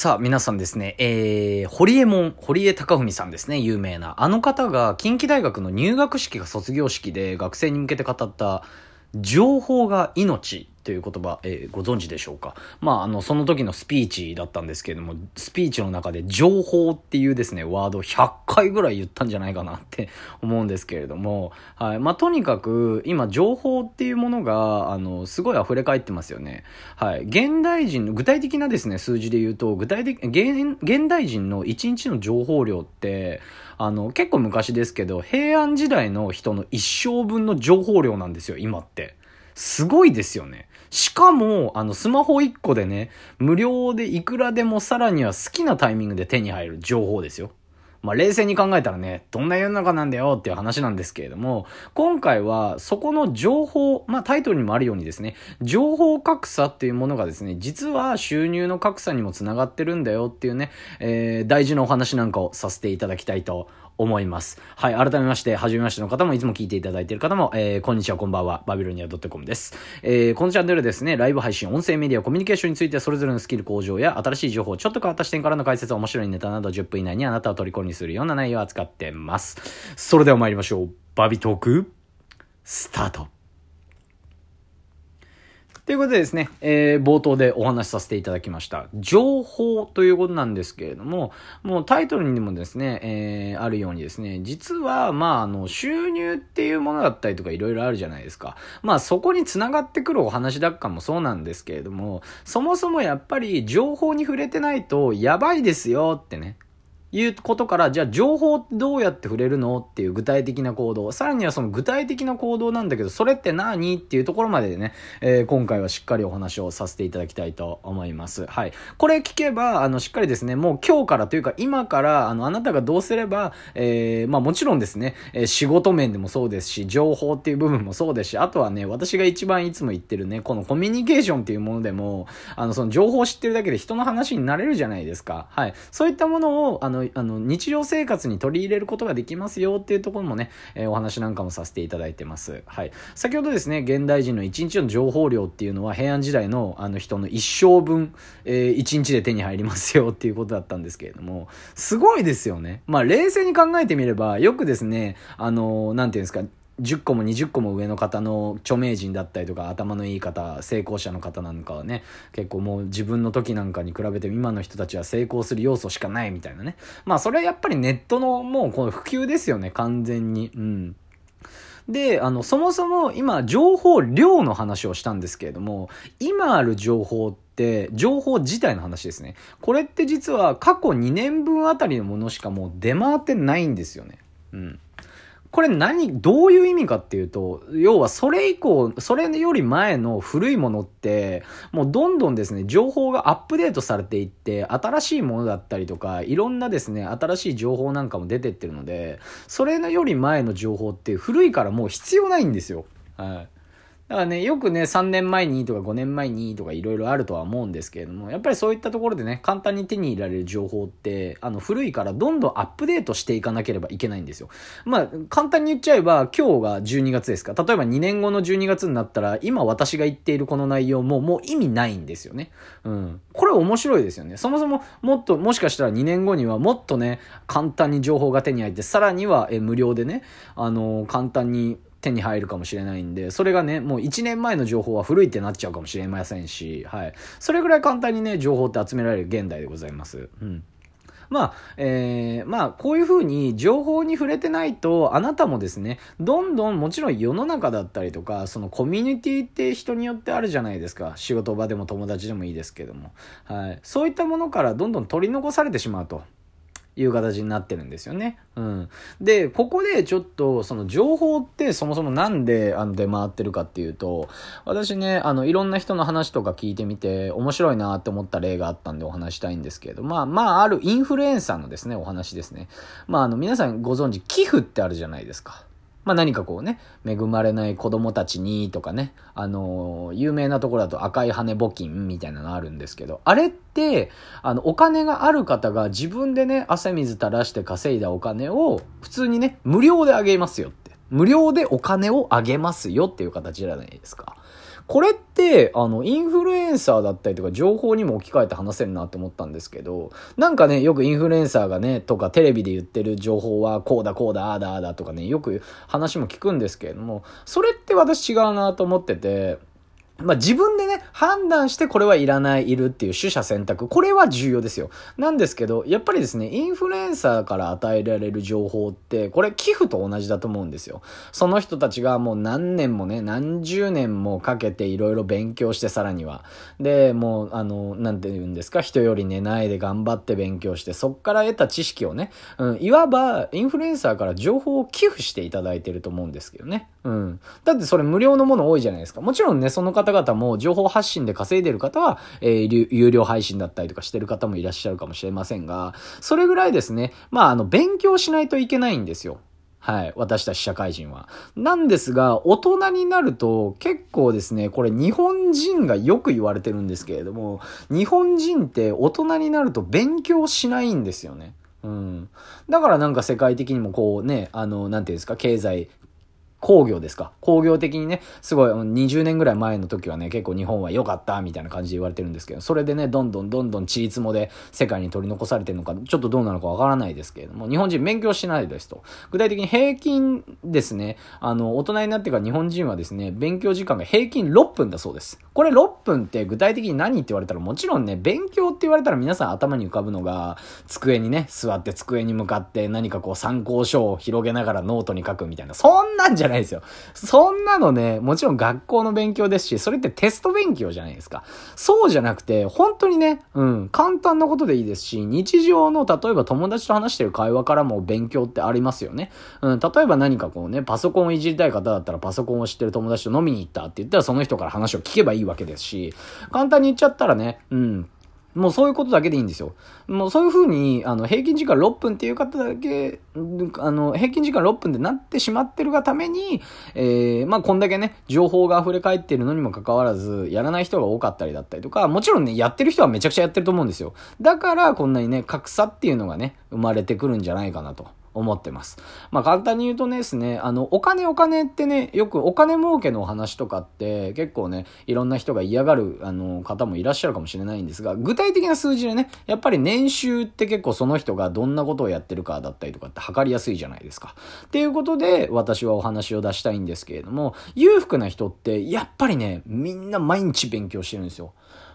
さあ、皆さんですね、えー、堀江門、堀江貴文さんですね、有名な。あの方が、近畿大学の入学式が卒業式で学生に向けて語った、情報が命という言葉、えー、ご存知でしょうか？まあ、あの、その時のスピーチだったんですけれども、スピーチの中で情報っていうですね、ワード100回ぐらい言ったんじゃないかなって 思うんですけれども、はい。まあ、とにかく、今、情報っていうものが、あの、すごい溢れ返ってますよね。はい。現代人の、具体的なですね、数字で言うと、具体的、現、現代人の1日の情報量って、あの、結構昔ですけど、平安時代の人の一生分の情報量なんですよ、今って。すごいですよね。しかも、あの、スマホ1個でね、無料でいくらでもさらには好きなタイミングで手に入る情報ですよ。まあ、冷静に考えたらね、どんな世の中なんだよっていう話なんですけれども、今回はそこの情報、まあ、タイトルにもあるようにですね、情報格差っていうものがですね、実は収入の格差にもつながってるんだよっていうね、えー、大事なお話なんかをさせていただきたいと思います。はい、改めまして、はじめましての方も、いつも聞いていただいている方も、えー、こんにちは、こんばんは、バビロニア .com です。えー、このチャンネルですね、ライブ配信、音声メディア、コミュニケーションについて、それぞれのスキル向上や、新しい情報、ちょっと変わった視点からの解説、面白いネタなど、10分以内にあなたを虜にするような内容を扱ってます。それでは参りましょう。バビトーク、スタート。ということでですね、えー、冒頭でお話しさせていただきました。情報ということなんですけれども、もうタイトルにもですね、えー、あるようにですね、実は、まあ、あの、収入っていうものだったりとかいろいろあるじゃないですか。まあ、そこにつながってくるお話だっかもそうなんですけれども、そもそもやっぱり情報に触れてないとやばいですよってね、いうことから、じゃあ情報どうやって触れるのっていう具体的な行動。さらにはその具体的な行動なんだけど、それって何っていうところまでね、えー、今回はしっかりお話をさせていただきたいと思います。はい。これ聞けば、あの、しっかりですね、もう今日からというか今から、あの、あなたがどうすれば、えー、まあもちろんですね、えー、仕事面でもそうですし、情報っていう部分もそうですし、あとはね、私が一番いつも言ってるね、このコミュニケーションっていうものでも、あの、その情報を知ってるだけで人の話になれるじゃないですか。はい。そういったものを、あの、あの、日常生活に取り入れることができますよっていうところもね、えー、お話なんかもさせていただいてます。はい。先ほどですね、現代人の一日の情報量っていうのは平安時代のあの人の一生分、えー、1日で手に入りますよっていうことだったんですけれども、すごいですよね。まあ、冷静に考えてみれば、よくですね、あの、なんていうんですか、10個も20個も上の方の著名人だったりとか頭のいい方成功者の方なんかはね結構もう自分の時なんかに比べて今の人たちは成功する要素しかないみたいなねまあそれはやっぱりネットのもうこの普及ですよね完全にうんで、あの、そもそも今、情報量の話をしたんですけれども、今ある情報って、情報自体の話ですね。これって実は過去2年分あたりのものしかもう出回ってないんですよね。うん。これ何、どういう意味かっていうと、要はそれ以降、それより前の古いものって、もうどんどんですね、情報がアップデートされていって、新しいものだったりとか、いろんなですね、新しい情報なんかも出てってるので、それより前の情報って古いからもう必要ないんですよ。はい。だからね、よくね、3年前にとか5年前にとかいろいろあるとは思うんですけれども、やっぱりそういったところでね、簡単に手に入れられる情報って、あの、古いからどんどんアップデートしていかなければいけないんですよ。まあ、簡単に言っちゃえば、今日が12月ですか。例えば2年後の12月になったら、今私が言っているこの内容ももう意味ないんですよね。うん。これ面白いですよね。そもそももっと、もしかしたら2年後にはもっとね、簡単に情報が手に入って、さらにはえ無料でね、あの、簡単に手に入るかもしれないんで、それがね、もう1年前の情報は古いってなっちゃうかもしれませんし、はい。それぐらい簡単にね、情報って集められる現代でございます。うん。まあ、えー、まあ、こういうふうに情報に触れてないと、あなたもですね、どんどんもちろん世の中だったりとか、そのコミュニティって人によってあるじゃないですか。仕事場でも友達でもいいですけども。はい。そういったものからどんどん取り残されてしまうと。いう形になってるんですよね。うん。で、ここでちょっと、その情報ってそもそもなんであの出回ってるかっていうと、私ね、あの、いろんな人の話とか聞いてみて、面白いなって思った例があったんでお話したいんですけれど、まあ、まあ、あるインフルエンサーのですね、お話ですね。まあ、あの、皆さんご存知、寄付ってあるじゃないですか。まあ何かこうね、恵まれない子供たちにとかね、あのー、有名なところだと赤い羽募金みたいなのあるんですけど、あれって、あの、お金がある方が自分でね、汗水垂らして稼いだお金を普通にね、無料であげますよって。無料でお金をあげますよっていう形じゃないですか。これって、あの、インフルエンサーだったりとか情報にも置き換えて話せるなと思ったんですけど、なんかね、よくインフルエンサーがね、とかテレビで言ってる情報はこうだこうだ、ああだああだとかね、よく話も聞くんですけれども、それって私違うなと思ってて、まあ、自分でね、判断してこれはいらない、いるっていう取捨選択。これは重要ですよ。なんですけど、やっぱりですね、インフルエンサーから与えられる情報って、これ寄付と同じだと思うんですよ。その人たちがもう何年もね、何十年もかけていろいろ勉強してさらには。で、もう、あの、なんて言うんですか、人より寝ないで頑張って勉強して、そっから得た知識をね、うん、いわば、インフルエンサーから情報を寄付していただいてると思うんですけどね。うん。だってそれ無料のもの多いじゃないですか。もちろんね、その方々も情報発信で稼いでる方は、えー、有料配信だったりとかしてる方もいらっしゃるかもしれませんが、それぐらいですね、まあ、あの、勉強しないといけないんですよ。はい。私たち社会人は。なんですが、大人になると結構ですね、これ日本人がよく言われてるんですけれども、日本人って大人になると勉強しないんですよね。うん。だからなんか世界的にもこうね、あの、なんていうんですか、経済工業ですか？工業的にね、すごい20年ぐらい前の時はね、結構日本は良かったみたいな感じで言われてるんですけど、それでね、どんどんどんどん地立もで世界に取り残されてるのか、ちょっとどうなのかわからないですけれども、日本人勉強しないですと。具体的に平均ですね、あの、大人になってから日本人はですね、勉強時間が平均6分だそうです。これ6分って具体的に何って言われたらもちろんね、勉強って言われたら皆さん頭に浮かぶのが、机にね、座って机に向かって何かこう参考書を広げながらノートに書くみたいな、そんなんじゃないですよ。そんなのね、もちろん学校の勉強ですし、それってテスト勉強じゃないですか。そうじゃなくて、本当にね、うん、簡単なことでいいですし、日常の例えば友達と話してる会話からも勉強ってありますよね。うん、例えば何かこうね、パソコンをいじりたい方だったらパソコンを知ってる友達と飲みに行ったって言ったらその人から話を聞けばいいわけですし、簡単に言っちゃったらね、うん、もうそういうことだけでいいんですよ。もうそういう風に、あの、平均時間6分っていう方だけ、あの、平均時間6分でなってしまってるがために、えー、まあ、こんだけね、情報が溢れ返ってるのにもかかわらず、やらない人が多かったりだったりとか、もちろんね、やってる人はめちゃくちゃやってると思うんですよ。だから、こんなにね、格差っていうのがね、生まれてくるんじゃないかなと。思ってます。まあ簡単に言うとねですね、あの、お金お金ってね、よくお金儲けのお話とかって結構ね、いろんな人が嫌がるあの方もいらっしゃるかもしれないんですが、具体的な数字でね、やっぱり年収って結構その人がどんなことをやってるかだったりとかって測りやすいじゃないですか。っていうことで私はお話を出したいんですけれども、裕福な人ってやっぱりね、みんな毎日勉強してるんですよ。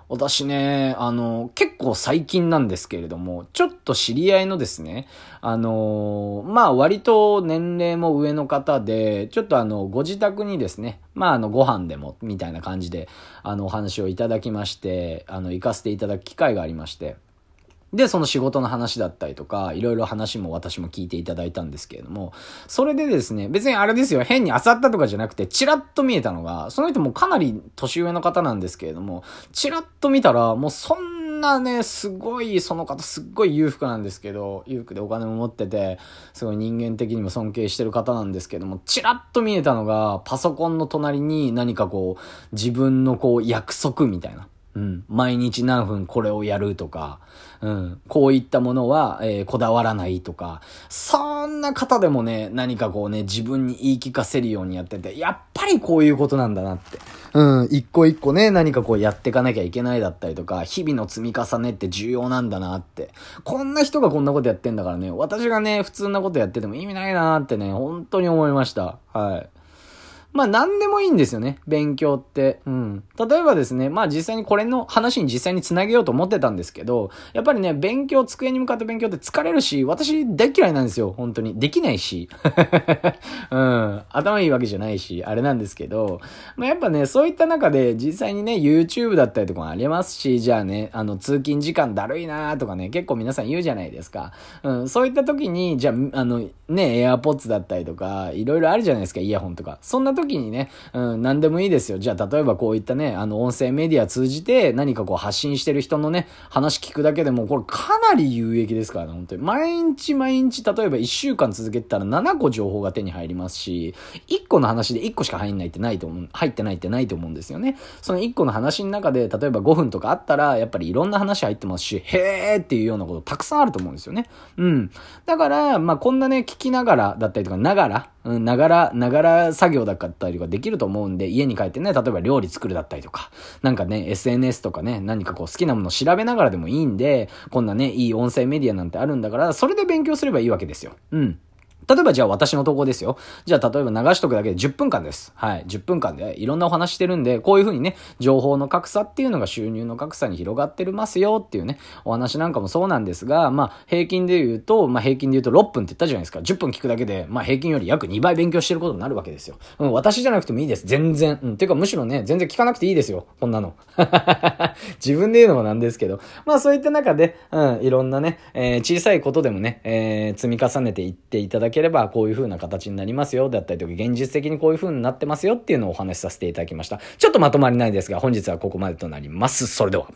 私ね、あの、結構最近なんですけれども、ちょっと知り合いのですね、あの、まあ割と年齢も上の方で、ちょっとあの、ご自宅にですね、まああの、ご飯でも、みたいな感じで、あの、お話をいただきまして、あの、行かせていただく機会がありまして、で、その仕事の話だったりとか、いろいろ話も私も聞いていただいたんですけれども、それでですね、別にあれですよ、変に漁ったとかじゃなくて、チラッと見えたのが、その人もかなり年上の方なんですけれども、チラッと見たら、もうそんなね、すごい、その方すっごい裕福なんですけど、裕福でお金も持ってて、すごい人間的にも尊敬してる方なんですけども、チラッと見えたのが、パソコンの隣に何かこう、自分のこう、約束みたいな。うん。毎日何分これをやるとか、うん。こういったものは、えー、こだわらないとか、そんな方でもね、何かこうね、自分に言い聞かせるようにやってて、やっぱりこういうことなんだなって。うん。一個一個ね、何かこうやっていかなきゃいけないだったりとか、日々の積み重ねって重要なんだなって。こんな人がこんなことやってんだからね、私がね、普通なことやってても意味ないなってね、本当に思いました。はい。まあ何でもいいんですよね、勉強って。うん。例えばですね、まあ実際にこれの話に実際につなげようと思ってたんですけど、やっぱりね、勉強、机に向かって勉強って疲れるし、私大嫌いなんですよ、本当に。できないし。うん。頭いいわけじゃないし、あれなんですけど、まあやっぱね、そういった中で実際にね、YouTube だったりとかもありますし、じゃあね、あの、通勤時間だるいなーとかね、結構皆さん言うじゃないですか。うん。そういった時に、じゃあ、あの、ね、AirPods だったりとか、いろいろあるじゃないですか、イヤホンとか。そんな時時にね、うん、何でもいいですよ。じゃあ、例えばこういったね、あの、音声メディア通じて何かこう発信してる人のね、話聞くだけでも、これかなり有益ですからね、本当に。毎日毎日、例えば1週間続けてたら7個情報が手に入りますし、1個の話で1個しか入んないってないと思う、入ってないってないと思うんですよね。その1個の話の中で、例えば5分とかあったら、やっぱりいろんな話入ってますし、へーっていうようなことたくさんあると思うんですよね。うん。だから、まあ、こんなね、聞きながらだったりとか、ながら、うん、ながら、ながら作業だったりとかできると思うんで、家に帰ってね、例えば料理作るだったりとか、なんかね、SNS とかね、何かこう好きなものを調べながらでもいいんで、こんなね、いい音声メディアなんてあるんだから、それで勉強すればいいわけですよ。うん。例えばじゃあ私の投稿ですよ。じゃあ例えば流しとくだけで10分間です。はい。10分間でいろんなお話してるんで、こういうふうにね、情報の格差っていうのが収入の格差に広がってるますよっていうね、お話なんかもそうなんですが、まあ平均で言うと、まあ平均で言うと6分って言ったじゃないですか。10分聞くだけで、まあ平均より約2倍勉強してることになるわけですよ。うん、私じゃなくてもいいです。全然。うん。ていうかむしろね、全然聞かなくていいですよ。こんなの。自分で言うのもなんですけど。まあそういった中で、うん、いろんなね、えー、小さいことでもね、えー、積み重ねていっていただきければ、こういう風なな形になりますよ、だったりとか、現実的にこういう風になってますよっていうのをお話しさせていただきました。ちょっとまとまりないですが、本日はここまでとなります。それでは。